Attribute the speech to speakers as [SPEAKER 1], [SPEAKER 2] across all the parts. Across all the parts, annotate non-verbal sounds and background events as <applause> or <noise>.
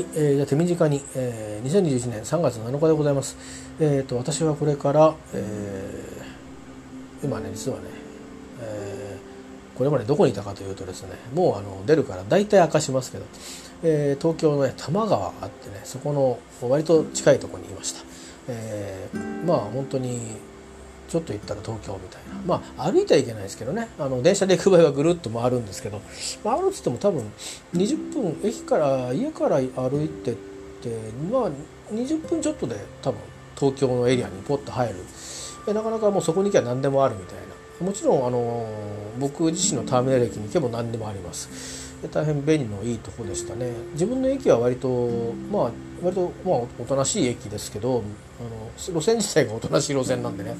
[SPEAKER 1] はい、えー、じゃあ手短に、えー、2021年3月7日でございます。えーと、私はこれから、えー、今ね実はね、えー、これまでどこにいたかというとですねもうあの出るから大体明かしますけど、えー、東京のね多摩川があってねそこの割と近いところにいました。えー、まあ本当にちょっと行ったら東京みたいな。まあ歩いてはいけないですけどね。あの電車で行く場合はぐるっと回るんですけど、まあ、歩いてても多分20分駅から家から歩いてってまあ20分ちょっとで多分東京のエリアにポッと入る。えなかなかもうそこに行けば何でもあるみたいな。もちろんあの僕自身のターミナル駅に行けば何でもあります。大変便利のいいとこでしたね。自分の駅は割とまあ割とまあおとなしい駅ですけどあの路線自体がおとなしい路線なんでね。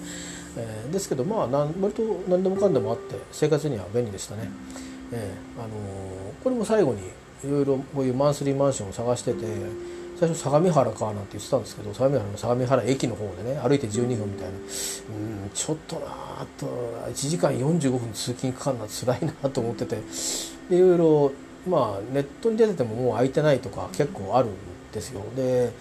[SPEAKER 1] えー、ですけどまあなん割と何でもかんでもあって生活には便利でしたね、えーあのー、これも最後にいろいろこういうマンスリーマンションを探してて最初相模原かなんて言ってたんですけど相模原の相模原駅の方でね歩いて12分みたいな。うんちょっとなあと1時間45分通勤かかるのは辛いなと思ってて。いろいろまあネットに出ててももう空いてないとか結構あるんですよで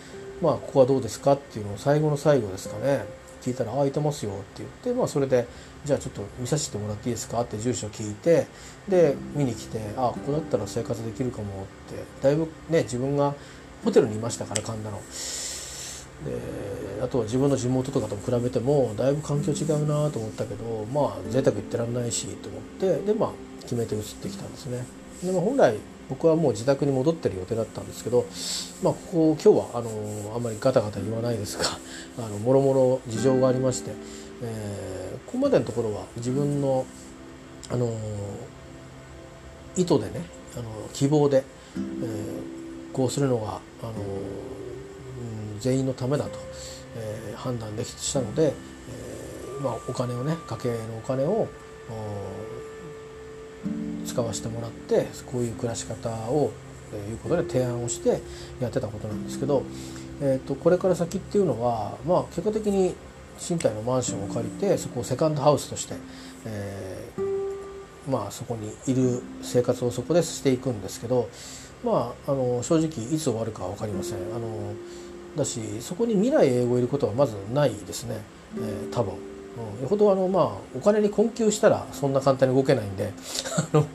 [SPEAKER 1] まあここはどうですかっていうのを最後の最後ですかね聞いたら「あ空いてますよ」って言って、まあ、それで「じゃあちょっと見させてもらっていいですか?」って住所聞いてで見に来て「あここだったら生活できるかも」ってだいぶね自分がホテルにいましたから神田の。であとは自分の地元とかと比べてもだいぶ環境違うなと思ったけどまあ贅沢言ってらんないしと思ってでまあ決めて移ってきたんですね。でも本来僕はもう自宅に戻ってる予定だったんですけど、まあ、ここ今日はあのあんまりガタガタ言わないですが <laughs> あのもろもろ事情がありまして、えー、ここまでのところは自分のあの意図でねあの希望で、えー、こうするのがあの、全員のためだと、えー、判断できしたので、えーまあ、お金をね家計のお金を使わせてもらってこういう暮らし方をいうことで提案をしてやってたことなんですけど、えー、とこれから先っていうのは、まあ、結果的に賃貸のマンションを借りてそこをセカンドハウスとして、えー、まあ、そこにいる生活をそこでしていくんですけど、まあ、あの正直いつ終わるか分かりません。あのだしそこに未来英語をいることはまずないですね、えー、多分。よほどあのまあお金に困窮したらそんな簡単に動けないんで <laughs> あの、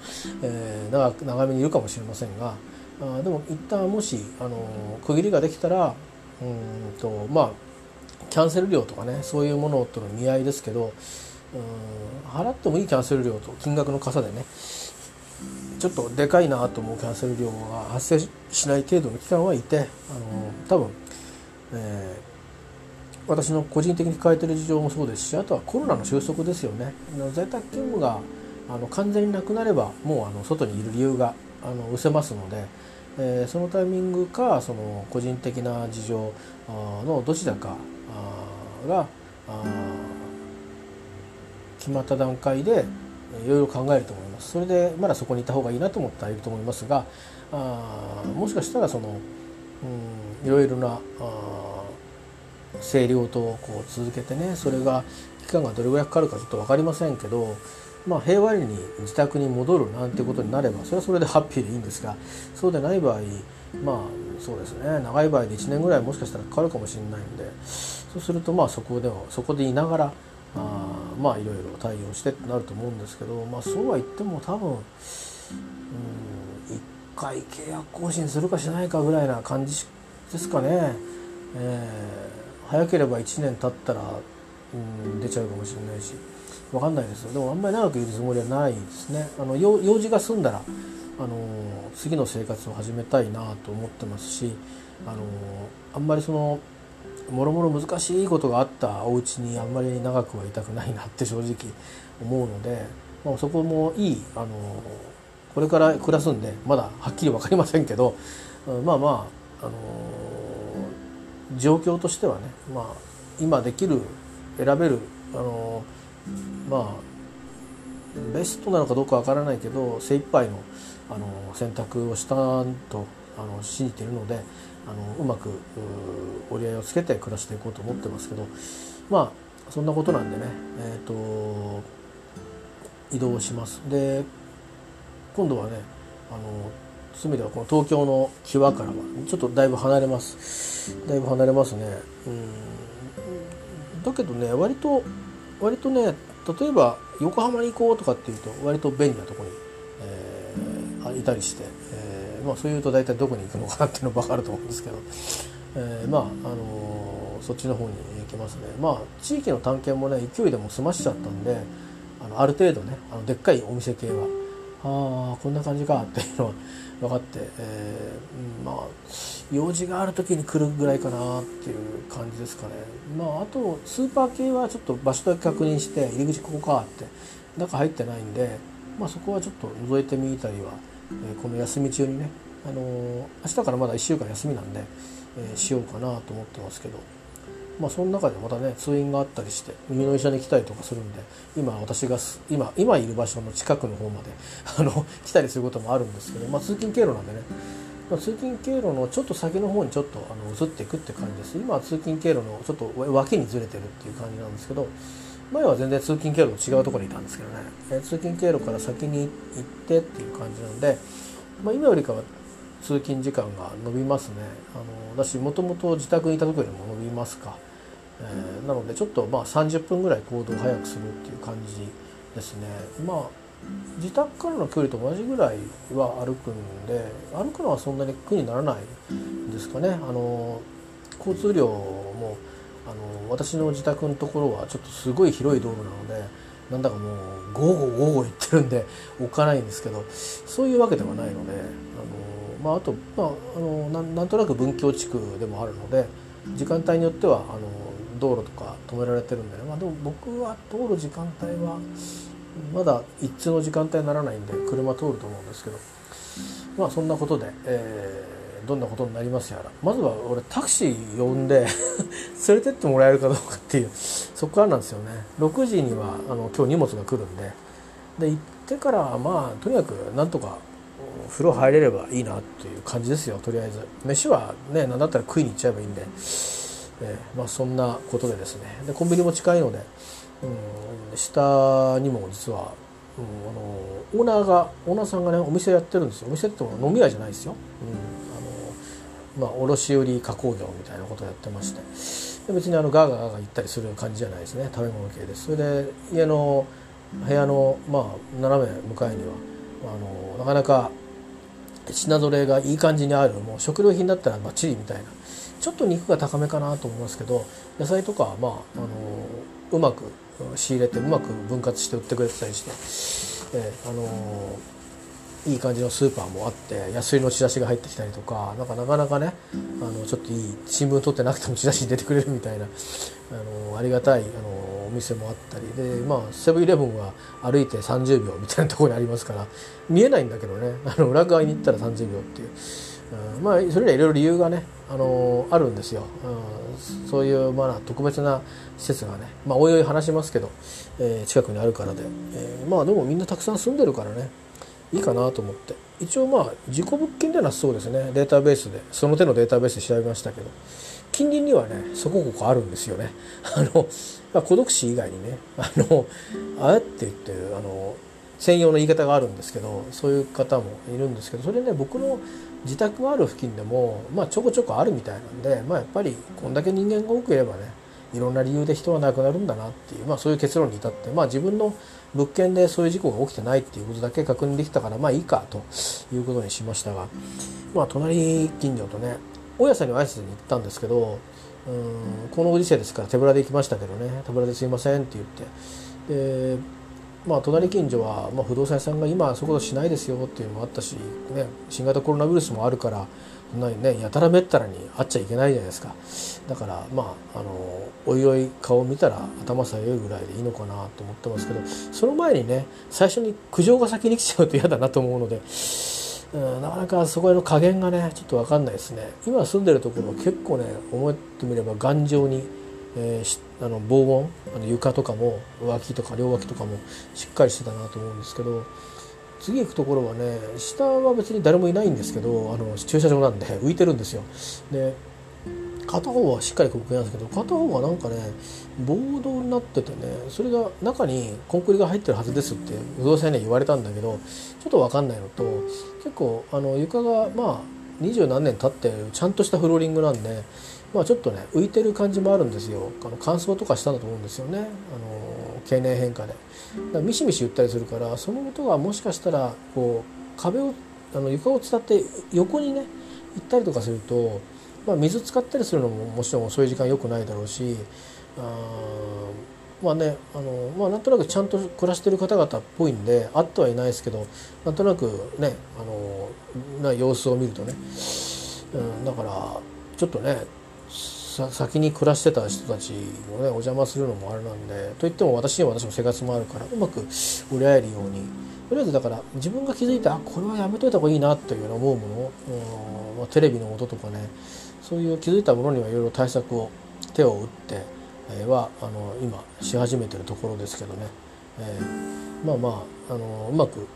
[SPEAKER 1] えー、長長めにいるかもしれませんがあでも一旦もしあの区切りができたらうんとまあキャンセル料とかねそういうものとの見合いですけどうん払ってもいいキャンセル料と金額の傘でねちょっとでかいなと思うキャンセル料が発生しない程度の期間はいてあの多分、え私の個人的に抱えてる事情もそうですしあとはコロナの収束ですよね。在宅勤務があの完全になくなればもうあの外にいる理由があの失せますので、えー、そのタイミングかその個人的な事情のどちらかが決まった段階でいろいろ考えると思います。それでまだそこにいた方がいいなと思ったらいると思いますがあもしかしたらその、うん、いろいろなあ清涼とこう続けてねそれが期間がどれぐらいかかるかちょっと分かりませんけど、まあ、平和に自宅に戻るなんてことになればそれはそれでハッピーでいいんですがそうでない場合まあそうですね長い場合で1年ぐらいもしかしたらかかるかもしれないんでそうするとまあそこではそこでいながらあまあいろいろ対応してってなると思うんですけど、まあ、そうは言っても多分うん1回契約更新するかしないかぐらいな感じですかね。えー早ければ1年経ったら、うん、出ちゃうかもしれないし。分かんないですでもあんまり長くいるつもりはないですね。あの用事が済んだらあの次の生活を始めたいなと思ってますしあのあんまりそのもろもろ難しいことがあったお家にあんまり長くはいたくないなって正直思うので、まあ、そこもいいあのこれから暮らすんでまだはっきり分かりませんけどまあまああの状況としてはね、まあ、今できる選べるあのまあベストなのかどうかわからないけど精一杯のあの選択をしたとあの信じているのであのうまく折り合いをつけて暮らしていこうと思ってますけどまあそんなことなんでね、えーと、移動します。で今度はねあのそういう意味ではこの東京の際からはちょっとだいぶ離れます。だいぶ離れますね。うん。だけどね割と割とね例えば横浜に行こうとかっていうと割と便利なとこに、えー、いたりして、えーまあ、そういうと大体どこに行くのかなっていうの分かると思うんですけど、えー、まあ、あのー、そっちの方に行きますね。まあ地域の探検もね勢いでも済ましちゃったんであのある程度ねあのでっかいお店系はああこんな感じかっていうのは分かって、えー、まあ用事がある時に来るぐらいかなっていう感じですかねまああとスーパー系はちょっと場所だけ確認して入り口ここかって中入ってないんで、まあ、そこはちょっと覗いてみたりは、えー、この休み中にね、あのー、明日からまだ1週間休みなんで、えー、しようかなと思ってますけど。まあ、その中でまたね通院があったりして耳の医者に来たりとかするんで今私が今今いる場所の近くの方まで <laughs> あの来たりすることもあるんですけど、まあ、通勤経路なんでねまあ、通勤経路のちょっと先の方にちょっとあの移っていくって感じです。今は通勤経路のちょっと脇にずれてるっていう感じなんですけど前は全然通勤経路と違うところにいたんですけどね、え通勤経路から先に行ってっていう感じなんで、まあ、今よりかは通勤時間が伸びますね。あのだしもともと自宅にいた時よりも伸びますか、えー、なのでちょっとまあ30分ぐらい行動を早くするっていう感じですね。まあ自宅からの距離と同じぐらいは歩くんで歩くのはそんなに苦にならないんですかね。あの交通量もあの私の自宅のところはちょっとすごい広い道路なのでなんだかもうゴーゴーゴーゴー言ってるんで置かないんですけどそういうわけではないのであの、まあ、あと、まあ、あのなんとなく文教地区でもあるので時間帯によってはあの道路とか止められてるんでね、まあ、でも僕は通る時間帯はまだ一通の時間帯にならないんで車通ると思うんですけど。まあそんなことで、えー、どんなことになりますやら。まずは俺タクシー呼んで <laughs> 連れてってもらえるかどうかっていうそこからなんですよね。6時にはあの今日荷物が来るんで。で行ってからまあとにかくなんとか風呂入れればいいなっていう感じですよとりあえず。飯はね何だったら食いに行っちゃえばいいんで、えー、まあそんなことでですね。でコンビニも近いのでうん、下にも実は、うん、あのオーナーがオーナーさんがねお店やってるんですよ。お店って飲み屋じゃないですよ、うんあのまあ、卸売加工業みたいなことをやってまして。で別にあのガーガーガーガー行ったりする感じじゃないですね。食べ物系です。それで家の部屋の、まあ、斜め向かいにはあのなかなか品ぞれがいい感じにあるもう食料品だったらバッチリみたいな。ちょっと肉が高めかなと思いますけど野菜とかはまああのうまく仕入れてうまく分割して売ってくれてたりして、えー、あの、いい感じのスーパーもあって安売りのチラシが入ってきたりとかなんかなかなかねあのちょっといい新聞取ってなくてもチラシに出てくれるみたいな、あの、ありがたい、あの店もあったりでまあセブンイレブンは歩いて30秒みたいなところにありますから見えないんだけどね。<laughs> あの裏側に行ったら30秒っていう。うん、まあそれにはいろいろ理由がね、あのあるんですよ、うん、そういうまあ特別な施設がね、まあ、おいおい話しますけど、えー、近くにあるからで、えー、まあでもみんなたくさん住んでるからねいいかなと思って。一応まあ事故物件ではそうですね。データベースでその手のデータベースで調べましたけど。近隣にはねそこここあるんですよね。<laughs> あの、まあ、孤独死以外にねあのあえって言ってあの専用の言い方があるんですけどそういう方もいるんですけどそれね僕の自宅がある付近でも、まあ、ちょこちょこあるみたいなんで、まあ、やっぱりこんだけ人間が多くいればねいろんな理由で人は亡くなるんだなっていう、まあ、そういう結論に至って、まあ、自分の物件でそういう事故が起きてないっていうことだけ確認できたからまあいいかということにしましたが、まあ、隣近所とね大家さんに挨拶に行ったんですけどうんこのご時世ですから手ぶらで行きましたけどね手ぶらですいませんって言ってでまあ、隣近所は、まあ、不動産屋さんが今そことしないですよっていうのもあったし、ね、新型コロナウイルスもあるからそんなにねやたらめったらに会っちゃいけないじゃないですかだからまああのおいおい顔見たら頭さえよいぐらいでいいのかなと思ってますけどその前にね最初に苦情が先に来ちゃうと嫌だなと思うので。うん、なかなかそこへの加減がねちょっと分かんないですね今住んでるところは結構ね思ってみれば頑丈にえー、あの防音あの床とかも脇とか両脇とかもしっかりしてたなと思うんですけど次行くところはね下は別に誰もいないんですけどあの駐車場なんで浮いてるんですよ。で片方はしっかり黒鍵なんですけど片方がなんかねボードになっててねそれが中にコンクリが入ってるはずですって不動産には言われたんだけどちょっと分かんないのと結構あの床がまあ二十何年経ってちゃんとしたフローリングなんで、まあ、ちょっとね浮いてる感じもあるんですよ。あの乾燥とかしたんだと思うんですよね。あの経年変化で。だからミシミシ言ったりするからその音がもしかしたらこう壁をあの床を伝って横にね行ったりとかするとまあ、水使ったりするのももちろんそういう時間良くないだろうしあまあねあの、まあ、なんとなくちゃんと暮らしてる方々っぽいんであってはいないですけどなんとなくねあのな様子を見るとね、うん、だからちょっとね先に暮らしてた人たちをねお邪魔するのもあれなんでといっても私には私も生活もあるからうまく売り合えるようにとりあえずだから自分が気づいてあこれはやめといた方がいいなというような思うもの、うんまあ、テレビの音とかねそういう気づいたものにはいろいろ対策を手を打ってはあの今し始めてるところですけどね、えー、まあまああのうまく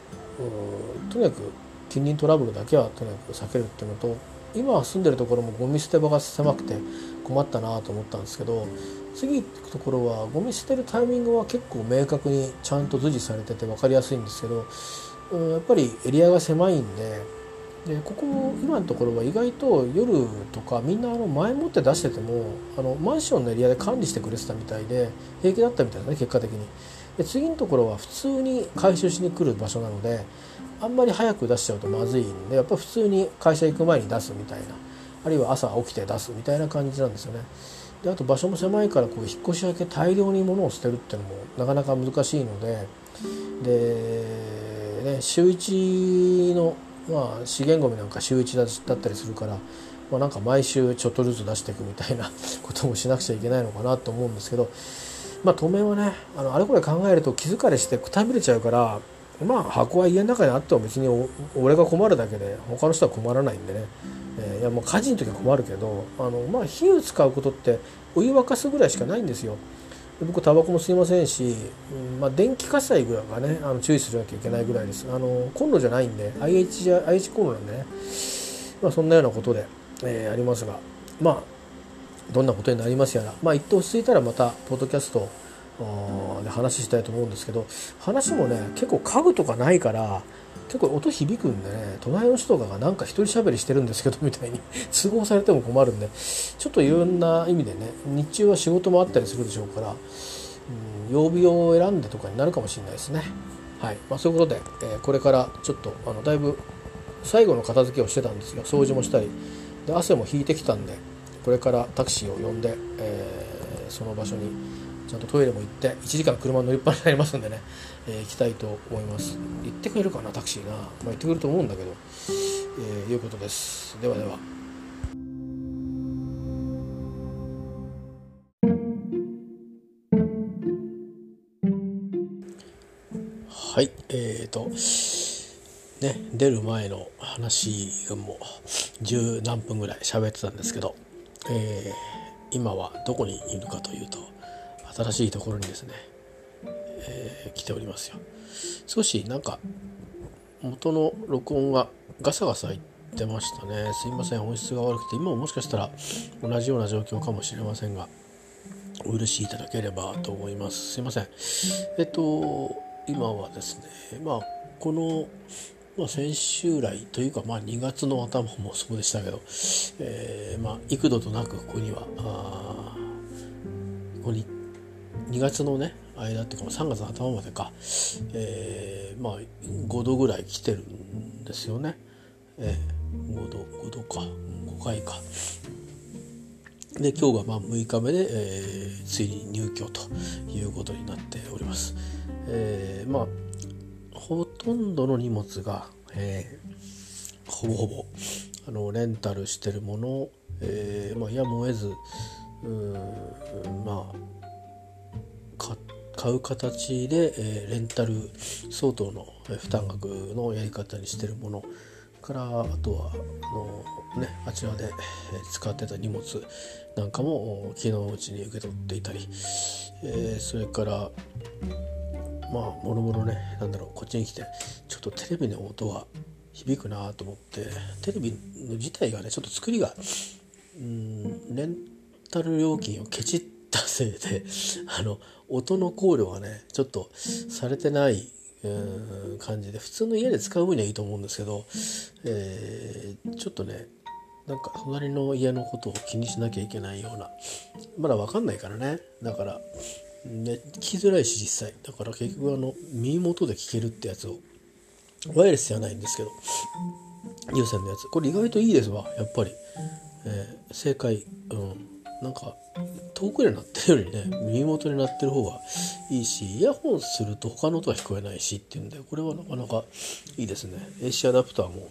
[SPEAKER 1] とにかく近隣トラブルだけはとにかく避けるっていうのと今住んでるところもゴミ捨て場が狭くて困ったなと思ったんですけど次行くところはゴミ捨てるタイミングは結構明確にちゃんと図示されてて分かりやすいんですけどやっぱりエリアが狭いんででここ今のところは意外と夜とかみんなあの前もって出しててもあのマンションのエリアで管理してくれてたみたいで平気だったみたいですね結果的に。で次のところは普通に回収しに来る場所なのであんまり早く出しちゃうとまずいんでやっぱ普通に会社行く前に出すみたいな。あるいは朝起きて出すみたいな感じなんですよね。であと場所も狭いからこう引っ越し明け大量に物を捨てるっていうのもなかなか難しいのでで、ね、週1のまあ資源ごみなんか週1だったりするから、まあ、なんか毎週ちょっとずつ出していくみたいな <laughs> こともしなくちゃいけないのかなと思うんですけどまあ当面はねあのあれこれ考えると気疲れしてくたびれちゃうからまあ箱は家の中にあっても別に俺が困るだけで他の人は困らないんでね、えー、いやもう火事の時は困るけどあのまあ火を使うことってお湯沸かすぐらいしかないんですよ。僕タバコも吸いませんし、うんまあ、電気火災ぐらいがねあの注意するなきゃいけないぐらいです。あのコンロじゃないんで IH, じゃ IH コンロなんでね、まあ、そんなようなことで、えー、ありますがまあどんなことになりますやら。まあ一等落ち着いたらまたポッドキャストで話したいと思うんですけど話もね結構家具とかないから結構音響くんでね隣の人とかがなんか一人喋りしてるんですけどみたいに <laughs> 通報されても困るんでちょっといろんな意味でね日中は仕事もあったりするでしょうから、うん、曜日を選んでとかになるかもしれないですね。はい。まあ、そういうことで、えー、これからちょっとあのだいぶ最後の片付けをしてたんですよ。掃除もしたり。で汗も引いてきたんでこれからタクシーを呼んで、えー、その場所にちゃんとトイレも行って1時間車乗りっぱなしになりますんでね、えー、行きたいと思います。行ってくれるかなタクシーな、まあ、行ってくると思うんだけど、えー、いうことです。ではでは。はいえーとね出る前の話がもう十何分ぐらい喋ってたんですけど、えー、今はどこにいるかというと新しいところにですね、えー、来ておりますよ。少しなんか元の録音がガサガサ言ってましたね。すいません音質が悪くて今ももしかしたら同じような状況かもしれませんがお許しいただければと思います。すいません。えっと今はですねまあこのまあ、先週来というか、まあ、2月の頭もそうでしたけど、えー、まあ、幾度となくここにはあここに2月のね間っていうか3月の頭までか、えー、まあ5度ぐらい来てるんですよね、えー、5度5度か。5回か。で今日がまあ6日目で、えー、ついに入居ということになっております、えー、まあほとんどの荷物が、えー、ほぼほぼあのレンタルしてるものを、えーまあ、やむを得ずうんまあ買っ買う形で、えー、レンタル相当の負担額のやり方にしてるものからあとはあの、ね、あちらで使ってた荷物なんかも昨日うちに受け取っていたり、えー、それからまあもろもろねなんだろうこっちに来てちょっとテレビの音が響くなと思ってテレビの自体がねちょっと作りがうんレンタル料金をケチってたせいであの音の考慮がねちょっとされてない感じで普通の家で使う分にはいいと思うんですけど、えー、ちょっとねなんか隣の家のことを気にしなきゃいけないようなまだ分かんないからね。だから、ね、聞きづらいし実際。だから結局あの耳元で聞けるってやつをワイヤレスじゃないんですけど有線のやつ。これ意外といいですわやっぱり、えー、正解。うん。なんか遠くで鳴ってるよりね耳元に鳴ってる方がいいしイヤホンすると他の音は聞こえないしっていうんでこれはなかなかいいですね。AC アダプターも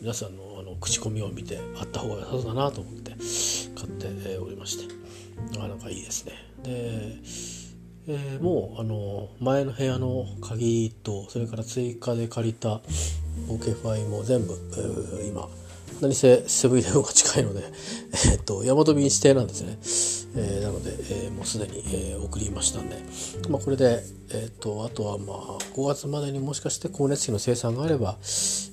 [SPEAKER 1] 皆さんのあの口コミを見てあった方が良さそうだなと思って買っておりまして。なかなかいいですね。で、えー、もうあの前の部屋の鍵とそれから追加で借りた OKFI も全部、今何せセブンイレブンが近いので、え、っと、大和便指定なんですね。えー、なので、えー、もうすでに、えー、送りましたんで、まあ、これで、えっと、あとはまあ、5月までにもしかして光熱費の生産があれば、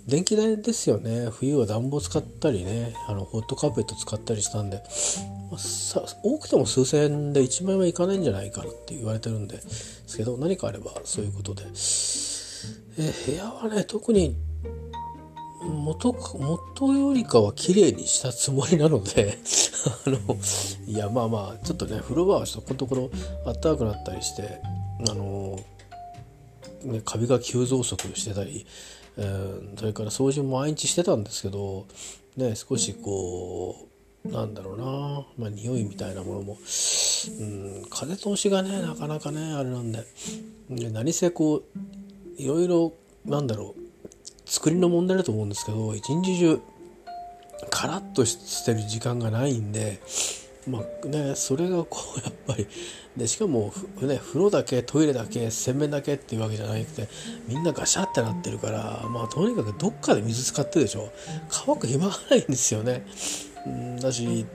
[SPEAKER 1] 電気代ですよね。冬は暖房使ったりね、あの、ホットカーペット使ったりしたんで、まあ、さ多くても数千円で1万円はいかないんじゃないかなって言われてるんですけど、何かあればそういうことで。え部屋はね、特に元元よりかは綺麗にしたつもりなのであのいやまあまあちょっとね風呂場はそこのところあったかくなったりしてあの、ね、カビが急増速してたり、えー、それから掃除も毎日してたんですけど、ね、少しこうなんだろうな、まあ、匂いみたいなものも、うん、風通しがねなかなかねあれなんで。で何せこういろいろなんだろう作りの問題だと思うんですけど一日中カラッとしてる時間がないんでまあねそれがこうやっぱりでしかも、ね、風呂だけトイレだけ洗面だけっていうわけじゃなくてみんなガシャってなってるからまあとにかくどっかで水使ってるでしょ乾く暇がないんですよね。うんだし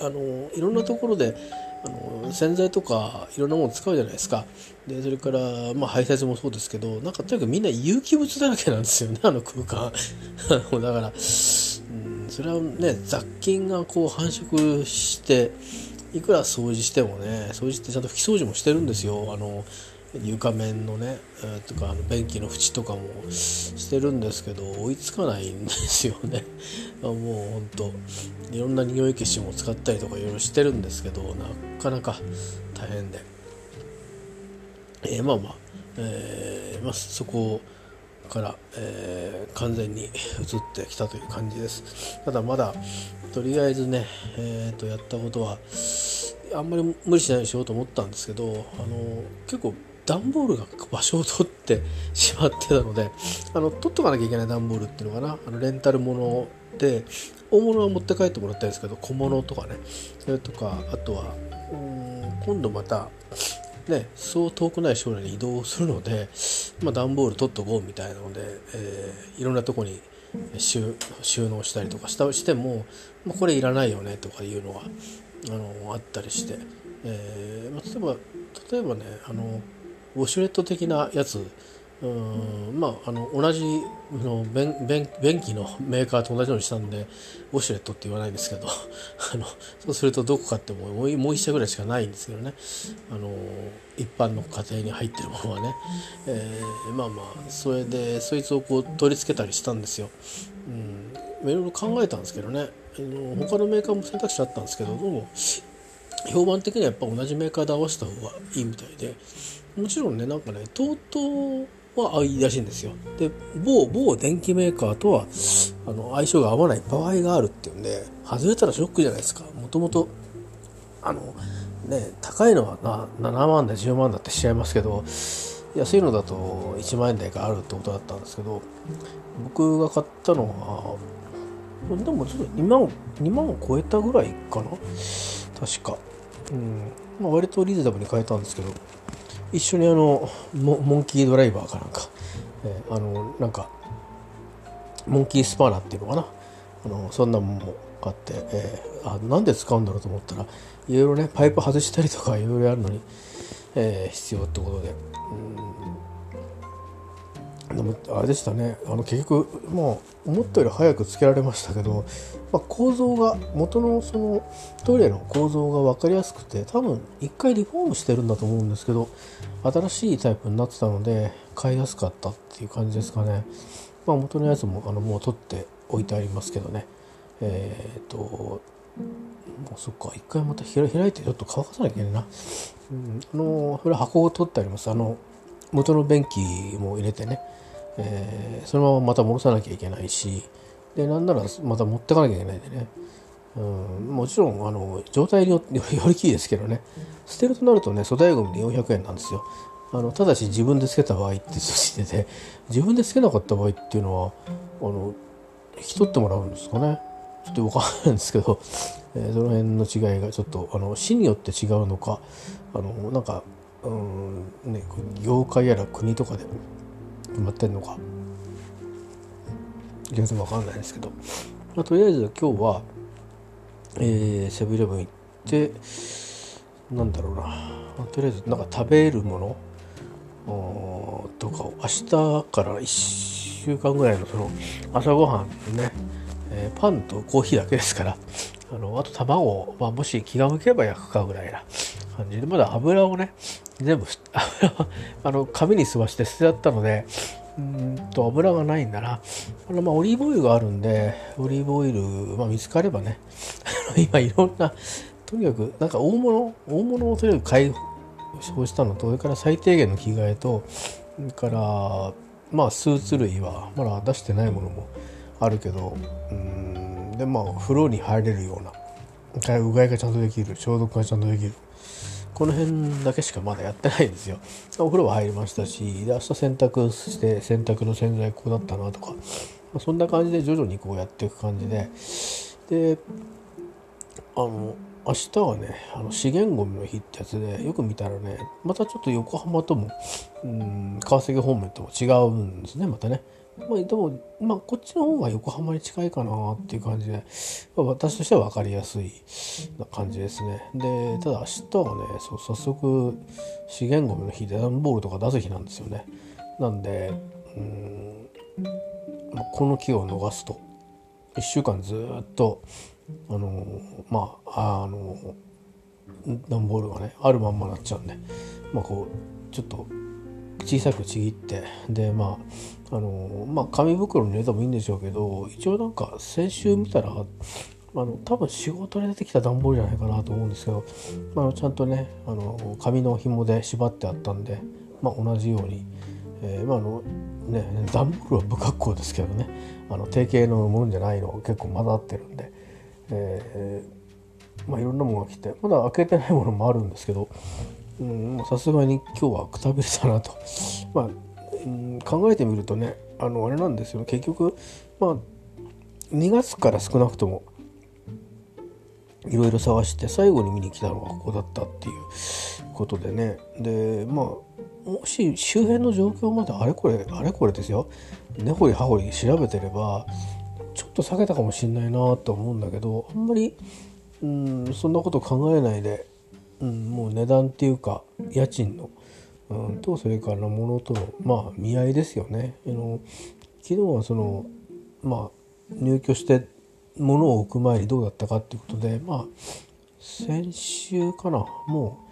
[SPEAKER 1] あのいろんなところであの洗剤とかいろんなもの使うじゃないですか。でそれから、まあ、排泄もそうですけどなんかとにかくみんな有機物だらけなんですよね <laughs> あの空間。<laughs> だから、うん、それはね雑菌がこう繁殖していくら掃除してもね掃除ってちゃんと拭き掃除もしてるんですよ。あの床面のね、えー、とかあの便器の縁とかもしてるんですけど追いつかないんですよね。<laughs> もうほんといろんな匂い消しも使ったりとかいろいろしてるんですけどなかなか大変で、えー、まあまあ、えーまあ、そこから、えー、完全に移ってきたという感じです。ただまだとりあえずね、えー、とやったことはあんまり無理しないようにしようと思ったんですけどあの結構段ボールが場所を取ってしまってたのであの取っとかなきゃいけない段ボールっていうのかな。あのレンタル物で大物は持って帰ってもらったんですけど小物とかね。それとかあとはうん今度またねそう遠くない将来に移動するので、まあ、段ボール取っとこうみたいなので、えー、いろんなとこに収納したりとかしたしても、まあ、これいらないよねとかいうのがあのあったりして、えーまあ、例えば例えばねあのウォシュレット的なやつ。うん。まああの同じの便便便器のメーカーと同じようにしたんでウォシュレットって言わないんですけど <laughs> あのそうするとどこかってももうもう1社ぐらいしかないんですけどね。あの一般の家庭に入ってるものはね、えー、まあまあそれでそいつをこう取り付けたりしたんですよ。うん、いろいろ考えたんですけどね。あの他のメーカーも選択肢あったんですけどどうも評判的にはやっぱ同じメーカーで合わせた方がいいみたいで。もちろんね。なんかね TOTO はいいらしいんですよ。で某某電機メーカーとはあの相性が合わない場合があるっていうんで外れたらショックじゃないですか。もともとあのね高いのはな7万で10万だってしちゃいますけど安いのだと1万円台があるってことだったんですけど僕が買ったのはでもちょっと2万 ,2 万を超えたぐらいかな。確か、うん。まあ、割とリーズナブルに買えたんですけど。一緒にあのモンキードライバーかなんか、えー、あのなんかモンキースパーナっていうのかな？あのそんなもんも買って、えー、あなんで使うんだろうと思ったらいろいろねパイプ外したりとかいろいろあるのに、えー、必要ってことで、でもあれでしたね。あの結局もう思ったより早くつけられましたけど、まあ、構造が元のそのトイレの構造が分かりやすくて多分一回リフォームしてるんだと思うんですけど新しいタイプになってたので買いやすかったっていう感じですかね、まあ、元のやつもあのもう取って置いてありますけどね。えっ、ともうそっか一回また開いてちょっと乾かさなきゃいけないな、うん、あのそれ箱を取ってあります。あの元の便器も入れてねえー、そのまままた戻さなきゃいけないしでなんならまた持ってかなきゃいけないんでね、うん、もちろんあの状態によって <laughs> よりきいですけどね。捨てるとなるとね粗大ごみで400円なんですよ。あのただし自分でつけた場合ってしてて自分でつけなかった場合っていうのはあの引き取ってもらうんですかね。ちょっと分かんないんですけど、えー、その辺の違いがちょっとあの市によって違うのかあのなんかうんね業界やら国とかで決まってんのか。全然わかんないですけど、まあ、とりあえず今日は、えー、セブンイレブン行ってなんだろうな、まあ、とりあえずなんか食べるものとかを明日から1週間ぐらいのその朝ごはんね、えー、パンとコーヒーだけですからあのあと卵、まあ、もし気が向けば焼くかぐらいな感じ。でまだ油をね全部 <laughs> あの紙に吸わして捨てちゃったのでうんと油がないんだな。あのまあオリーブオイルがあるんでオリーブオイル、まあ、見つかればね <laughs> 今いろんなとにかくなんか大物大物をとにかく解放したのとそれから最低限の着替えとそれからまあスーツ類はまだ出してないものもあるけどうんでまあ風呂に入れるようなうがいがちゃんとできる消毒がちゃんとできる。この辺だけしかまだやってないんですよ。<laughs> お風呂は入りましたし、で明日洗濯して洗濯の洗剤こうだったなとか、まあ、そんな感じで徐々にこうやっていく感じで、で、あの、明日はね、あの資源ごみの日ってやつで、よく見たらね、またちょっと横浜とも、うん、川崎方面とも違うんですね、またね。まあ、でも、まあ、こっちの方が横浜に近いかなっていう感じで、まあ、私としては分かりやすいな感じですね。で、ただ明日はね、そう早速資源ごみの日で段ボールとか出す日なんですよね。なんで、うん、まあ、この木を逃すと、1週間ずっと、あのまあ、あの段ボールがね、あるまんまなっちゃうんで、まあ、こう、ちょっと小さくちぎって、で、まあ、あのまあ紙袋に入れてもいいんでしょうけど一応なんか先週見たらあの多分仕事で出てきた段ボールじゃないかなと思うんですけど、まあ、ちゃんとねあの紙の紐で縛ってあったんで、まあ、同じように、えー、まあのね段ボールは不格好ですけどねあの定型のものじゃないの結構混ざってるんで、えー、まあ、いろんなものが来てまだ開けてないものもあるんですけどさすがに今日はくたびれたなと。まあうん考えてみるとねあのあれなんですよ。結局まあ2月から少なくともいろいろ探して最後に見に来たのがここだったっていうことでね。でまあもし周辺の状況まであれこれあれこれですよ。根掘り葉掘り調べてればちょっと避けたかもしんないなと思うんだけどあんまりうんそんなこと考えないで、うん、もう値段っていうか家賃のうん、とそれからものとのまあ見合いですよね。あの昨日はそのまあ入居して物を置く前にどうだったかっていうことでまあ先週かなも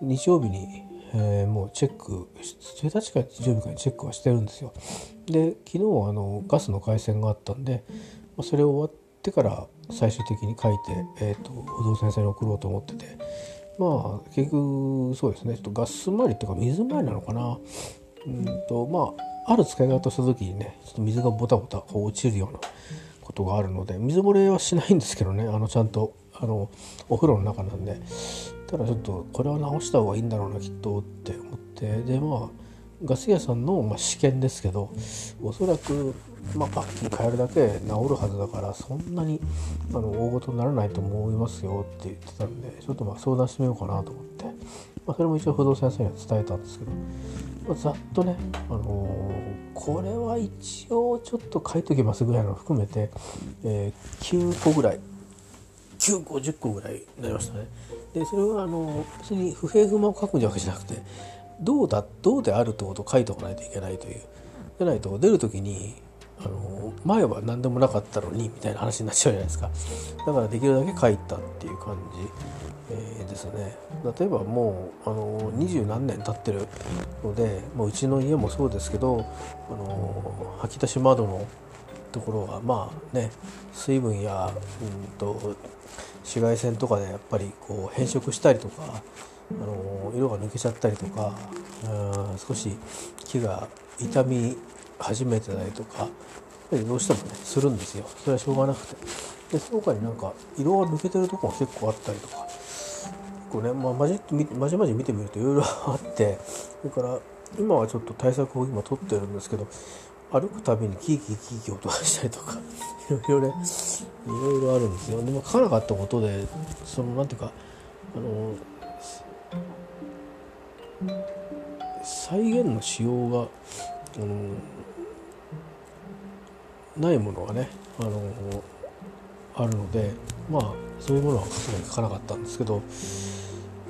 [SPEAKER 1] う日曜日に、えー、もうチェック1日か日曜日かにチェックはしてるんですよ。で昨日はあのガスの回線があったんで、まあ、それ終わってから最終的に書いて、えーと、と不動産屋さんに送ろうと思っててまあ結局そうですね。ちょっとガス回りっていうか水回りなのかな。うんとまあある使い方した時にねちょっと水がボタボタこう落ちるようなことがあるので水漏れはしないんですけどね。あのちゃんとあのお風呂の中なんで。ただちょっとこれは直した方がいいんだろうなきっとって思って。でまあガス屋さんの、まあ、試験ですけどおそらくまあ、パッキン変えるだけ治るはずだからそんなにあの大事にならないと思いますよって言ってたんでちょっとまあ相談してみようかなと思って、まあ、それも一応不動産屋さんには伝えたんですけど、まあ、ざっとね、あのー、これは一応ちょっと書いときますぐらいの含めて、えー、9個ぐらい9個10個ぐらいになりましたね。でそれはあの別に不平不満を書くんじゃじゃなくてどうだどうであるってことを書いておかないといけないというでないと出る時にあの前は何でもなかったのにみたいな話になっちゃうじゃないですか。だからできるだけ書いたっていう感じ、えー、ですね。例えばもうあの二十何年経ってるのでもううちの家もそうですけどあの吐き出し窓のところがまあね水分や、うんと、紫外線とかでやっぱりこう変色したりとかあの色が抜けちゃったりとかうん少し木が傷み始めてたりとかどうしてもねするんですよ。それはしょうがなくて。でその他になんか色が抜けてるとこが結構あったりとか。結構ね、まあ、まじまじまじ見てみるといろいろあって。それから今はちょっと対策を今取ってるんですけど歩くたびにキーキーキーキー音がしたりとかいろいろねいろいろあるんですよ。でも書かなかったことでそのなんていうかあの再現のしようがあのないものがねあのあるのでまあそういうものは書くに書かなかったんですけど、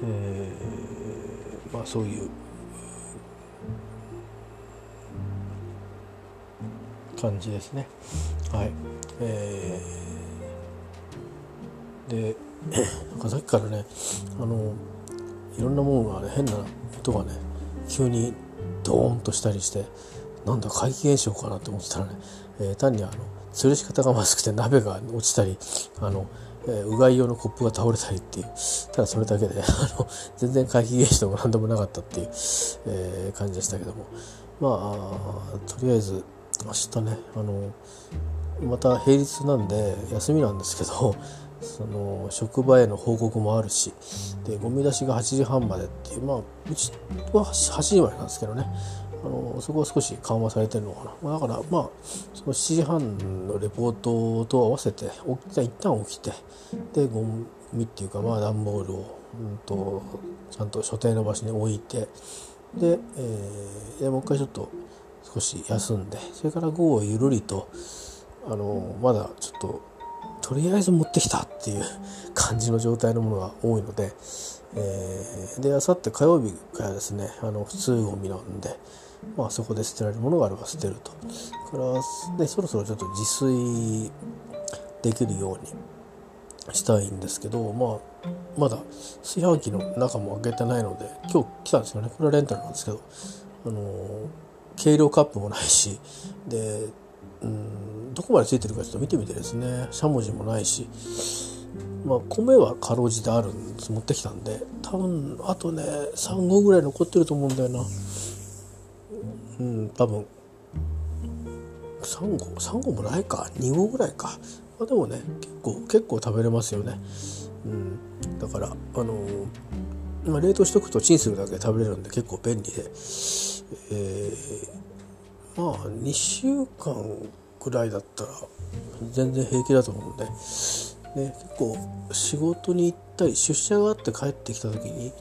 [SPEAKER 1] えー、まあそういう感じですね。はい、えー、でなんかさっきからねあのいろんなものがね変な音がね急にドーンとしたりしてなんだ怪奇現象かなって思ってたらね、えー、単にあの吊るし方がまずくて鍋が落ちたりあの、えー、うがい用のコップが倒れたりっていうただそれだけであの全然怪奇現象が何でもなかったっていう、えー、感じでしたけども。まあとりあえず明日ねあのまた平日なんで休みなんですけどその職場への報告もあるしでゴミ出しが8時半までっていうまあうちは8時までなんですけどね。あのそこは少し緩和されてるのかな。まあだからまあその7時半のレポートと合わせて一旦起きてでゴミっていうかまあ段ボールを、うんと、ちゃんと所定の場所に置いてで,、えー、でもう一回ちょっと少し休んでそれから午後ゆるりとあのまだちょっととりあえず持ってきたっていう感じの状態のものが多いので、えー、であさって火曜日からですねあの普通ゴミなんで、まあ、そこで捨てられるものがあれば捨てると。からでそろそろちょっと自炊できるようにしたいんですけど、まあ、まだ炊飯器の中も開けてないので今日来たんですよね。これはレンタルなんですけど、あの計量カップもないしでうんどこまでついてるかちょっと見てみてですね。しゃもじもないしまあ米はかろうじてあるんです。持ってきたんで多分あとね3合ぐらい残ってると思うんだよな。うん多分3合3合もないか。2合ぐらいか、まあ、でもね結構結構食べれますよね。うん。だからあのまあ、冷凍しとくとチンするだけで食べれるんで結構便利で、えー、まあ2週間ぐらいだったら全然平気だと思うんで、ね、結構仕事に行ったり出社があって帰ってきた時に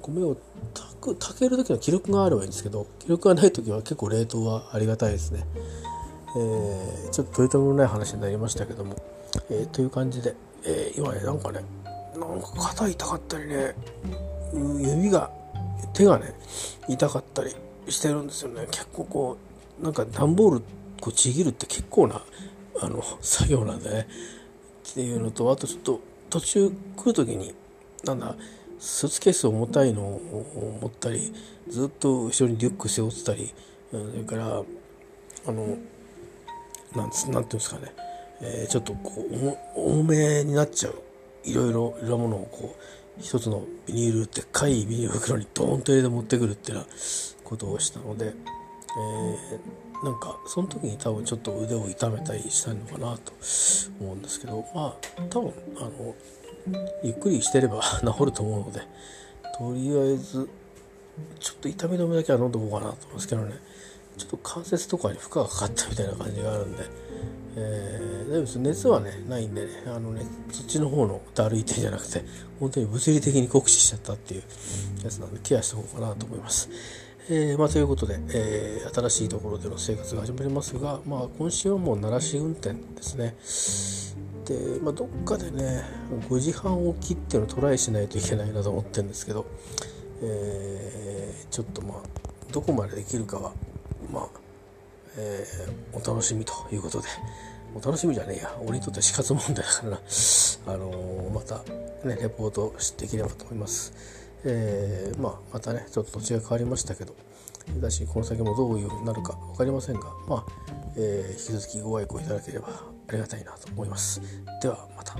[SPEAKER 1] 米を炊く炊ける時の記録があればいいんですけど記録がない時は結構冷凍はありがたいですね。えー、ちょっと取り留めのない話になりましたけども、えー、という感じで、えー、今ねなんかねなんか肩痛かったりね指が手がね痛かったりしてるんですよね結構こうなんか段ボールこうちぎるって結構なあの <laughs> 作業なんでねっていうのとあとちょっと途中来る時になんだスーツケース重たいのを持ったりずっと後ろにリュック背負ってたりそれからあのなんつなんていうんですかね、えー、ちょっとこう重めになっちゃう。いろいろいろなものをこう一つのビニールでっかいビニール袋にドーンと入れて持ってくるっていうようなことをしたので、えー、なんかその時に多分ちょっと腕を痛めたりしたのかなと思うんですけどまあ多分あのゆっくりしてれば <laughs> 治ると思うのでとりあえずちょっと痛み止めだけは飲んでおこうかなと思いますけどねちょっと関節とかに負荷がかかったみたいな感じがあるんで。えー、大丈夫です熱はねないんでねあのねそっちの方のだるい手じゃなくて本当に物理的に酷使しちゃったっていうやつなんでケアしておこうかなと思います。えーまあ、ということで、えー、新しいところでの生活が始まりますが、まあ、今週はもう鳴らし運転ですね。で、まあ、どっかでね5時半起きっていうのをトライしないといけないなと思ってるんですけど、えー、ちょっとまあどこまでできるかはまあ、えー、お楽しみということで。お楽しみじゃねえや。俺にとって死活問題だからな、あのー、またねレポートしていければと思います。えー、まあ、またねちょっと土地が変わりましたけどだしこの先もどういうふうになるか分かりませんがまあ、えー、引き続きご愛顧いただければありがたいなと思います。ではまた。